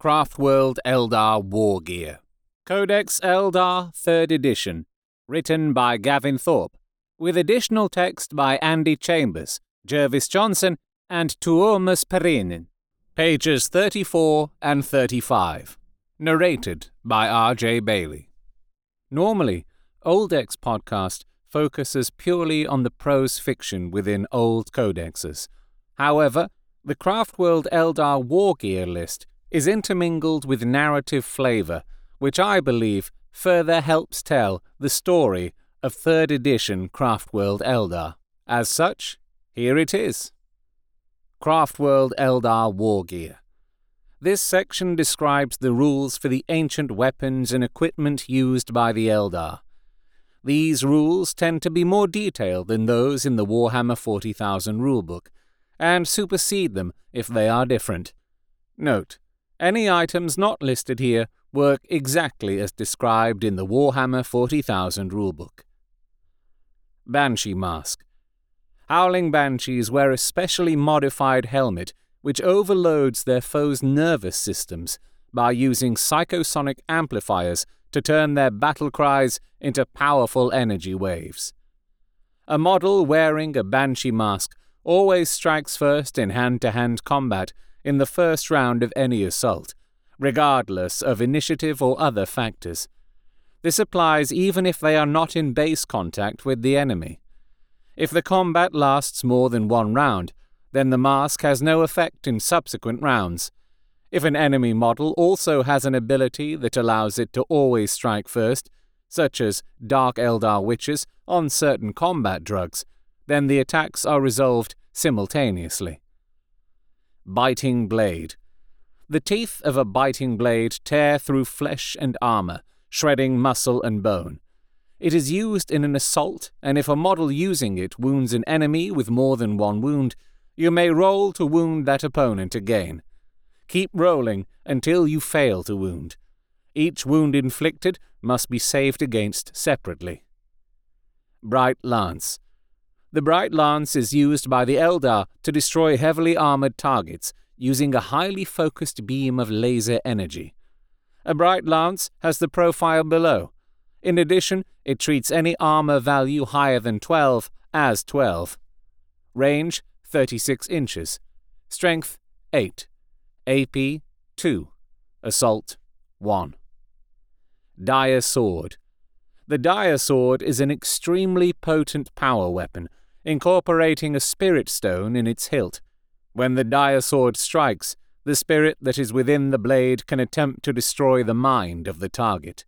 Craftworld Eldar War Gear. Codex Eldar 3rd Edition. Written by Gavin Thorpe. With additional text by Andy Chambers, Jervis Johnson, and Tuomas Pirinen. Pages 34 and 35. Narrated by R.J. Bayley. Normally, Oldex podcast focuses purely on the prose fiction within old codexes. However, the Craftworld Eldar War Gear list is intermingled with narrative flavor, which I believe further helps tell the story of 3rd edition Craftworld Eldar. As such, here it is. Craftworld Eldar War Gear. This section describes the rules for the ancient weapons and equipment used by the Eldar. These rules tend to be more detailed than those in the Warhammer 40,000 rulebook, and supersede them if they are different. Note, any items not listed here work exactly as described in the Warhammer 40,000 rulebook. Banshee Mask Howling Banshees wear a specially modified helmet which overloads their foes' nervous systems by using psychosonic amplifiers to turn their battle cries into powerful energy waves. A model wearing a Banshee mask always strikes first in hand to hand combat in the first round of any assault, regardless of initiative or other factors. This applies even if they are not in base contact with the enemy. If the combat lasts more than one round, then the mask has no effect in subsequent rounds. If an enemy model also has an ability that allows it to always strike first, such as Dark Eldar Witches on certain combat drugs, then the attacks are resolved simultaneously. Biting Blade. The teeth of a biting blade tear through flesh and armor, shredding muscle and bone. It is used in an assault, and if a model using it wounds an enemy with more than one wound, you may roll to wound that opponent again. Keep rolling until you fail to wound. Each wound inflicted must be saved against separately. Bright Lance. The Bright Lance is used by the Eldar to destroy heavily armored targets using a highly focused beam of laser energy. A Bright Lance has the profile below. In addition, it treats any armor value higher than 12 as 12. Range 36 inches. Strength 8. AP 2. Assault 1. Dire Sword. The Dire Sword is an extremely potent power weapon incorporating a spirit stone in its hilt. When the dire sword strikes, the spirit that is within the blade can attempt to destroy the mind of the target.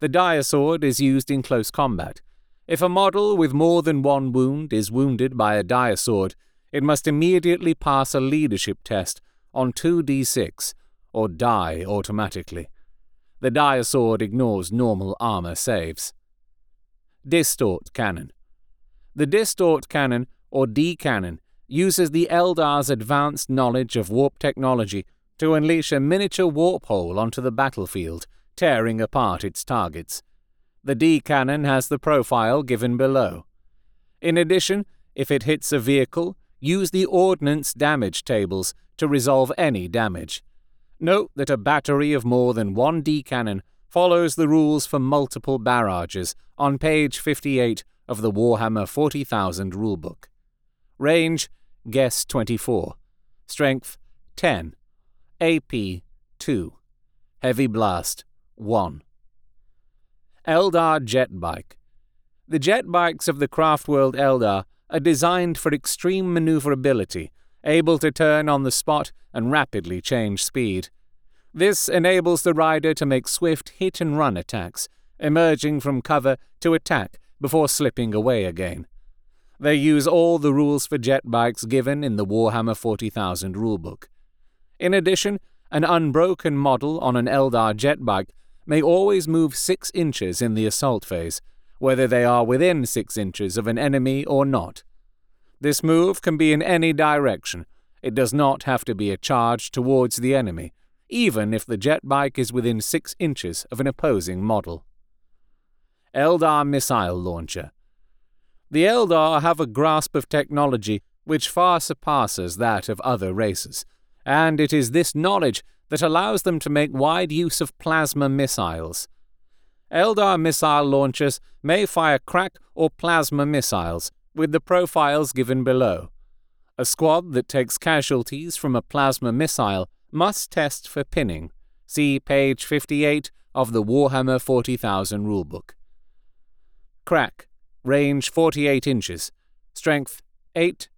The dire sword is used in close combat. If a model with more than one wound is wounded by a dire sword, it must immediately pass a leadership test on 2d6 or die automatically. The dire sword ignores normal armor saves. Distort Cannon the Distort Cannon, or D Cannon, uses the Eldar's advanced knowledge of warp technology to unleash a miniature warp hole onto the battlefield, tearing apart its targets. The D cannon has the profile given below. In addition, if it hits a vehicle, use the ordnance damage tables to resolve any damage. Note that a battery of more than one D cannon follows the rules for multiple barrages on page 58 of the Warhammer 40,000 rulebook. Range Guess 24. Strength 10. AP 2. Heavy Blast 1. Eldar Jet Bike. The jet bikes of the Craftworld Eldar are designed for extreme maneuverability, able to turn on the spot and rapidly change speed. This enables the rider to make swift hit and run attacks, emerging from cover to attack before slipping away again. They use all the rules for jet bikes given in the Warhammer 40,000 rulebook. In addition, an unbroken model on an Eldar jet bike may always move 6 inches in the assault phase, whether they are within 6 inches of an enemy or not. This move can be in any direction. It does not have to be a charge towards the enemy, even if the jet bike is within 6 inches of an opposing model. Eldar Missile Launcher. The Eldar have a grasp of technology which far surpasses that of other races, and it is this knowledge that allows them to make wide use of plasma missiles. Eldar missile launchers may fire krak or plasma missiles, with the profiles given below. A squad that takes casualties from a plasma missile must test for pinning. See page 58 of the Warhammer 40,000 rulebook. Krak, range 48 inches, strength 8,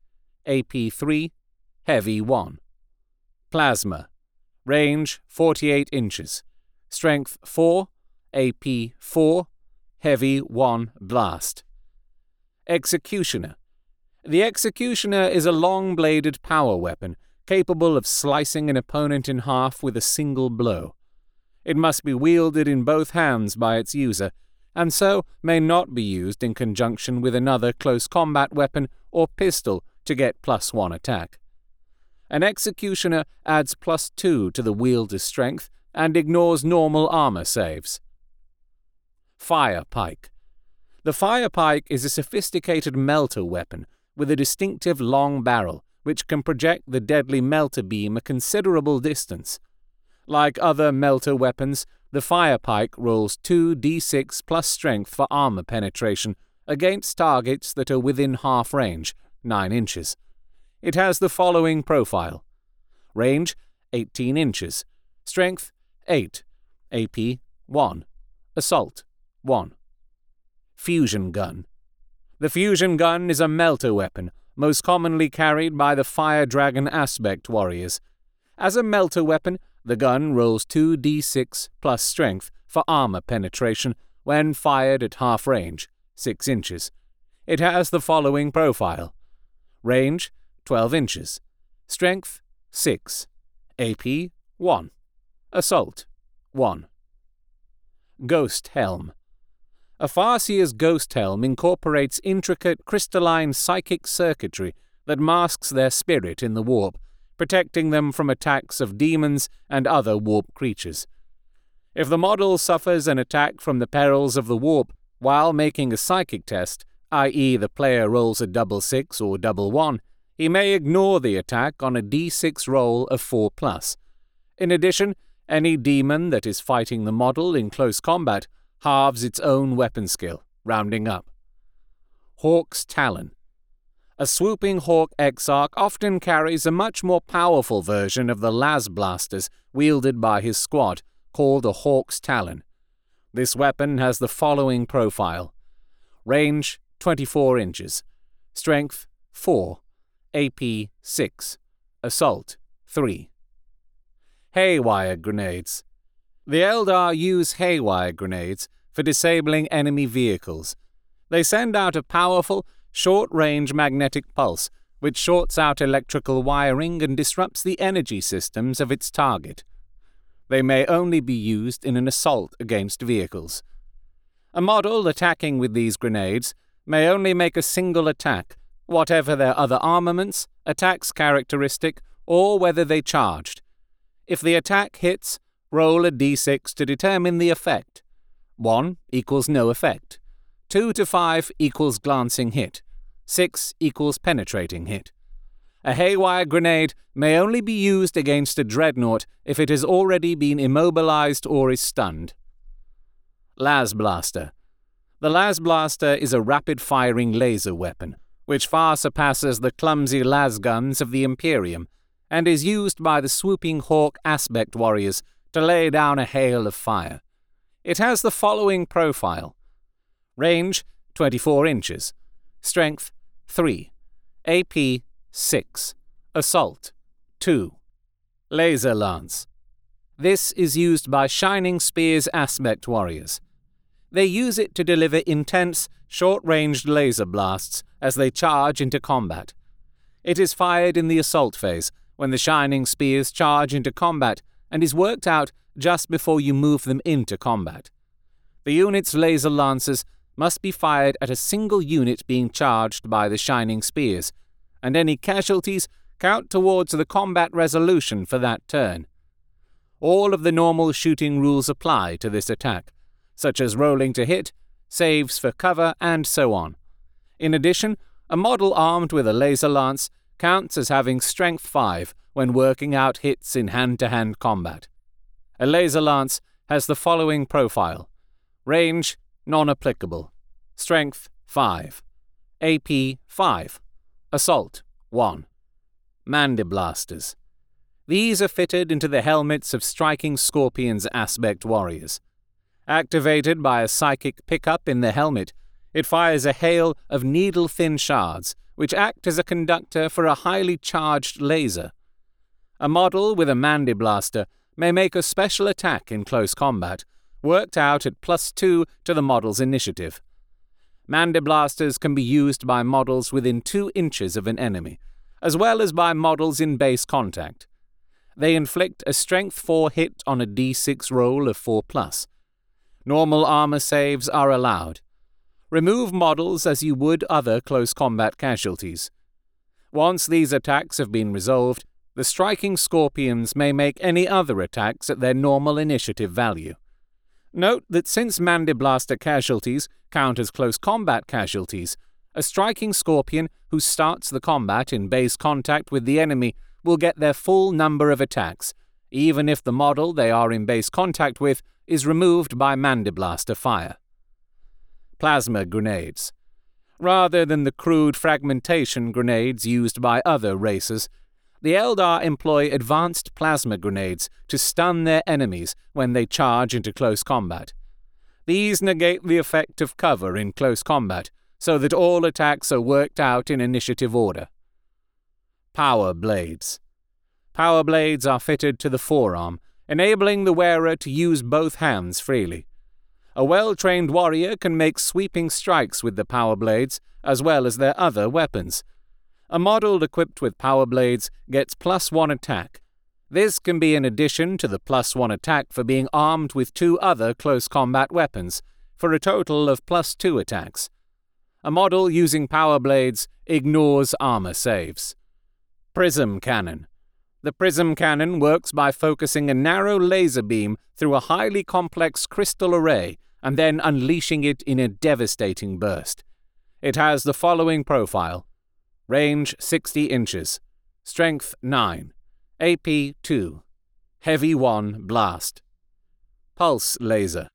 AP 3, heavy 1. Plasma, range 48 inches, strength 4, AP 4, heavy 1 blast. Executioner. The Executioner is a long bladed power weapon capable of slicing an opponent in half with a single blow. It must be wielded in both hands by its user, and so may not be used in conjunction with another close combat weapon or pistol to get plus one attack. An executioner adds plus two to the wielder's strength and ignores normal armor saves. Fire Pike. The fire pike is a sophisticated melter weapon with a distinctive long barrel which can project the deadly melter beam a considerable distance. Like other melter weapons, the firepike rolls 2d6 plus strength for armor penetration against targets that are within half range, 9 inches. It has the following profile range 18 inches, strength 8, AP 1, assault 1. Fusion gun. The fusion gun is a melter weapon, most commonly carried by the Fire Dragon Aspect warriors. As a melter weapon, the gun rolls 2d6 plus strength for armor penetration when fired at half range, 6 inches. It has the following profile range 12 inches, strength 6, AP 1, assault 1. Ghost Helm. A Farseer's ghost helm incorporates intricate crystalline psychic circuitry that masks their spirit in the warp, protecting them from attacks of demons and other warp creatures. If the model suffers an attack from the perils of the warp while making a psychic test, i.e., the player rolls a double six or double one, he may ignore the attack on a d6 roll of 4 plus. In addition, any demon that is fighting the model in close combat halves its own weapon skill, rounding up. Hawk's Talon. A swooping Hawk Exarch often carries a much more powerful version of the las blasters wielded by his squad, called a Hawk's Talon. This weapon has the following profile range 24 inches, strength 4, AP 6, assault 3. Haywire grenades. The Eldar use haywire grenades for disabling enemy vehicles. They send out a powerful, short range magnetic pulse which shorts out electrical wiring and disrupts the energy systems of its target. They may only be used in an assault against vehicles. A model attacking with these grenades may only make a single attack, whatever their other armaments, attacks characteristic, or whether they charged. If the attack hits, roll a d6 to determine the effect. 1 equals no effect. 2 to 5 equals glancing hit. 6 equals penetrating hit. A haywire grenade may only be used against a dreadnought if it has already been immobilized or is stunned. Las Blaster The Las Blaster is a rapid firing laser weapon which far surpasses the clumsy las guns of the Imperium, and is used by the swooping hawk aspect warriors to lay down a hail of fire. It has the following profile range 24 inches, strength 3, AP 6, assault 2, laser lance. This is used by Shining Spear's aspect warriors. They use it to deliver intense, short ranged laser blasts as they charge into combat. It is fired in the assault phase, when the Shining Spears charge into combat, and is worked out just before you move them into combat. The unit's laser lancers must be fired at a single unit being charged by the Shining Spears, and any casualties count towards the combat resolution for that turn. All of the normal shooting rules apply to this attack, such as rolling to hit, saves for cover, and so on. In addition, a model armed with a laser lance counts as having strength 5 when working out hits in hand to hand combat. A laser lance has the following profile range non applicable, strength 5, AP 5, assault 1. Mandiblasters. These are fitted into the helmets of striking scorpions aspect warriors. Activated by a psychic pickup in the helmet, it fires a hail of needle thin shards, which act as a conductor for a highly charged laser. A model with a Mandiblaster may make a special attack in close combat, worked out at plus two to the model's initiative. Mandiblasters can be used by models within two inches of an enemy, as well as by models in base contact. They inflict a Strength 4 hit on a d6 roll of 4 plus. Normal armor saves are allowed. Remove models as you would other close combat casualties. Once these attacks have been resolved, the striking scorpions may make any other attacks at their normal initiative value. Note that since Mandiblaster casualties count as close combat casualties, a striking scorpion who starts the combat in base contact with the enemy will get their full number of attacks, even if the model they are in base contact with is removed by Mandiblaster fire. Plasma grenades. Rather than the crude fragmentation grenades used by other races, the Eldar employ advanced plasma grenades to stun their enemies when they charge into close combat. These negate the effect of cover in close combat, so that all attacks are worked out in initiative order. Power Blades Power blades are fitted to the forearm, enabling the wearer to use both hands freely. A well trained warrior can make sweeping strikes with the power blades, as well as their other weapons, a model equipped with power blades gets plus one attack. This can be in addition to the plus one attack for being armed with two other close combat weapons, for a total of plus two attacks. A model using power blades ignores armor saves. Prism Cannon. The prism cannon works by focusing a narrow laser beam through a highly complex crystal array and then unleashing it in a devastating burst. It has the following profile Range 60 inches. Strength 9. AP 2. Heavy 1 blast. Pulse laser.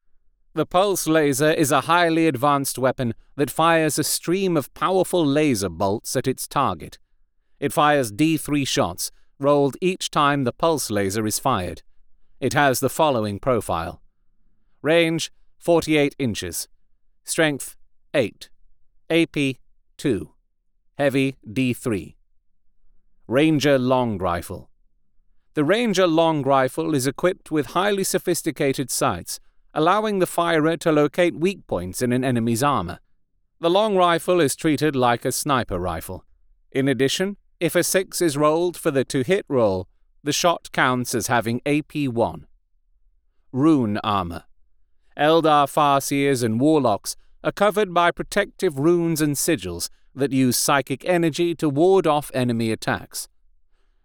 The pulse laser is a highly advanced weapon that fires a stream of powerful laser bolts at its target. It fires D3 shots, rolled each time the pulse laser is fired. It has the following profile Range 48 inches. Strength 8. AP 2. Heavy D3. Ranger Long Rifle. The Ranger Long Rifle is equipped with highly sophisticated sights, allowing the firer to locate weak points in an enemy's armor. The long rifle is treated like a sniper rifle. In addition, if a 6 is rolled for the to hit roll, the shot counts as having AP 1. Rune Armor. Eldar Farseers and Warlocks are covered by protective runes and sigils that use psychic energy to ward off enemy attacks.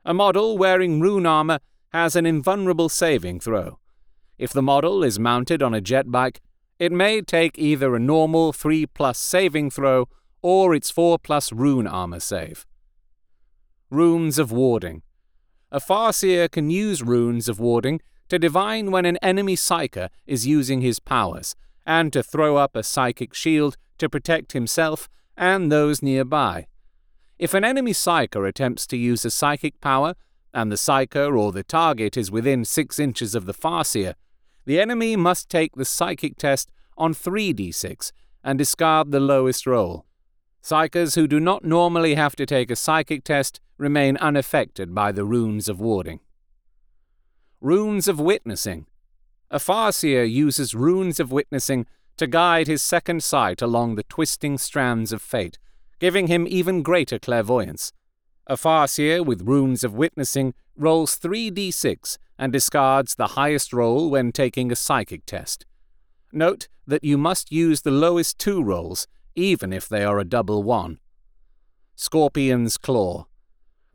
A model wearing rune armor has an invulnerable saving throw. If the model is mounted on a jet bike, it may take either a normal 3 plus saving throw or its 4 plus rune armor save. Runes of Warding. A Farseer can use runes of warding to divine when an enemy psyker is using his powers, and to throw up a psychic shield to protect himself and those nearby. If an enemy psyker attempts to use a psychic power, and the psyker or the target is within six inches of the Farseer, the enemy must take the psychic test on 3d6 and discard the lowest roll. Psykers who do not normally have to take a psychic test remain unaffected by the runes of warding. Runes of Witnessing. A Farseer uses runes of witnessing to guide his second sight along the twisting strands of fate, giving him even greater clairvoyance. A Farseer with runes of witnessing rolls 3d6 and discards the highest roll when taking a psychic test. Note that you must use the lowest two rolls, even if they are a double one. Scorpion's Claw.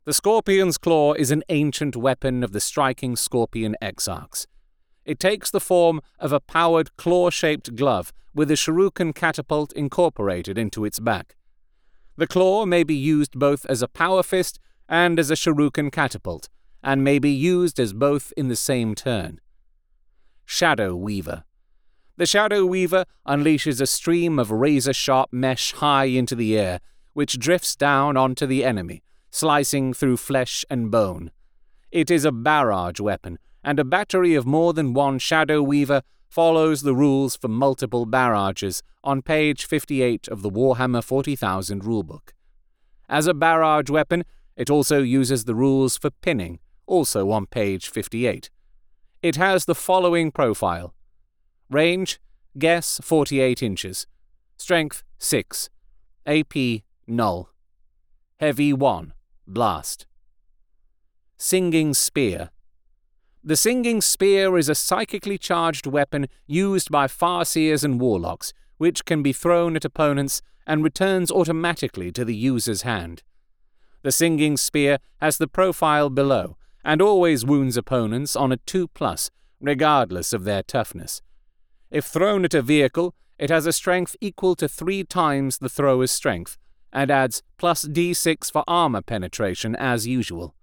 The Scorpion's Claw is an ancient weapon of the striking Scorpion Exarchs. It takes the form of a powered claw shaped glove with a shuriken catapult incorporated into its back. The claw may be used both as a power fist and as a shuriken catapult, and may be used as both in the same turn. Shadow Weaver. The Shadow Weaver unleashes a stream of razor sharp mesh high into the air, which drifts down onto the enemy, slicing through flesh and bone. It is a barrage weapon, and a battery of more than one Shadow Weaver follows the rules for multiple barrages on page 58 of the Warhammer 40,000 rulebook. As a barrage weapon, it also uses the rules for pinning, also on page 58. It has the following profile Range, guess 48 inches. Strength 6. AP null. Heavy 1. Blast. Singing Spear. The Singing Spear is a psychically charged weapon used by Farseers and Warlocks, which can be thrown at opponents and returns automatically to the user's hand. The Singing Spear has the profile below and always wounds opponents on a 2 plus, regardless of their toughness. If thrown at a vehicle, it has a strength equal to three times the thrower's strength, and adds plus d6 for armor penetration as usual.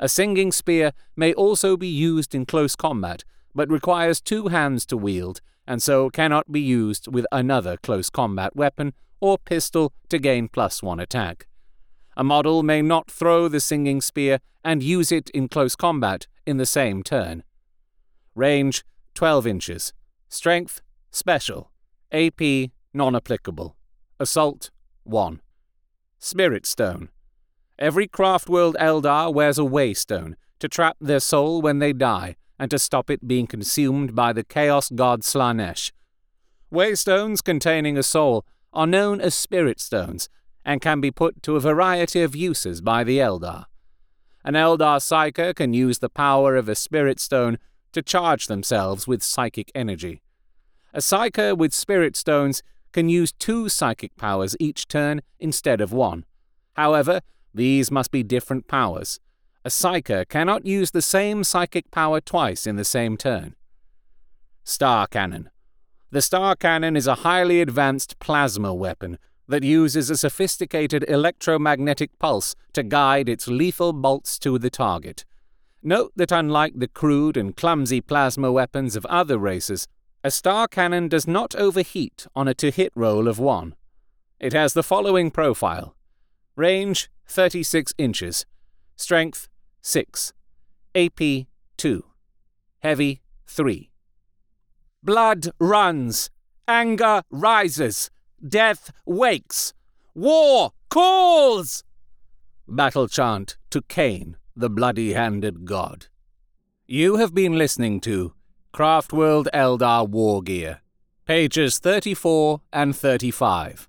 A singing spear may also be used in close combat, but requires two hands to wield, and so cannot be used with another close combat weapon or pistol to gain plus one attack. A model may not throw the singing spear and use it in close combat in the same turn. Range 12 inches. Strength Special. AP Non applicable. Assault 1. Spirit Stone. Every Craftworld Eldar wears a Waystone to trap their soul when they die and to stop it being consumed by the Chaos God Slaanesh. Waystones containing a soul are known as Spirit Stones and can be put to a variety of uses by the Eldar. An Eldar Psyker can use the power of a Spirit Stone to charge themselves with psychic energy. A Psyker with Spirit Stones can use two psychic powers each turn instead of one. However, these must be different powers. A Psyker cannot use the same psychic power twice in the same turn. Star Cannon. The Star Cannon is a highly advanced plasma weapon that uses a sophisticated electromagnetic pulse to guide its lethal bolts to the target. Note that unlike the crude and clumsy plasma weapons of other races, a star cannon does not overheat on a to hit roll of 1. It has the following profile Range 36 inches, Strength 6, AP 2, Heavy 3. Blood runs, anger rises, death wakes, war calls! Battle chant to Khaine, the bloody handed god. You have been listening to Craftworld Eldar War Gear, pages 34 and 35.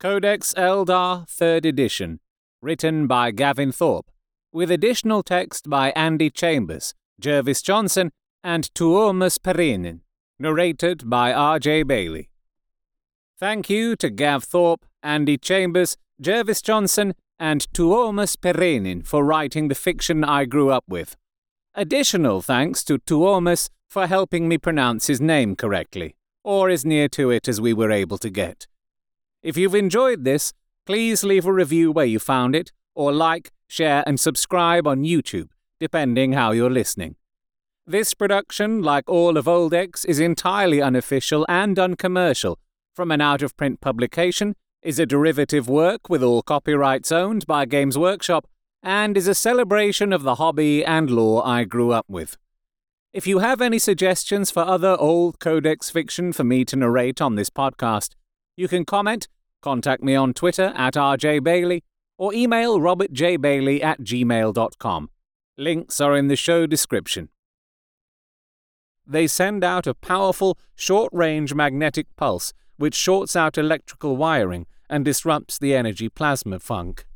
Codex Eldar 3rd Edition, written by Gavin Thorpe, with additional text by Andy Chambers, Jervis Johnson, and Tuomas Pirinen, narrated by R.J. Bayley. Thank you to Gav Thorpe, Andy Chambers, Jervis Johnson, and Tuomas Pirinen for writing the fiction I grew up with. Additional thanks to Tuomas for helping me pronounce his name correctly, or as near to it as we were able to get. If you've enjoyed this, please leave a review where you found it, or like, share, and subscribe on YouTube, depending how you're listening. This production, like all of Oldex, is entirely unofficial and uncommercial, from an out of print publication, is a derivative work with all copyrights owned by Games Workshop, and is a celebration of the hobby and lore I grew up with. If you have any suggestions for other old Codex fiction for me to narrate on this podcast, you can comment, contact me on Twitter at rjbayley, or email robertjbayley at gmail.com. Links are in the show description. They send out a powerful, short range magnetic pulse which shorts out electrical wiring and disrupts the energy plasma funk.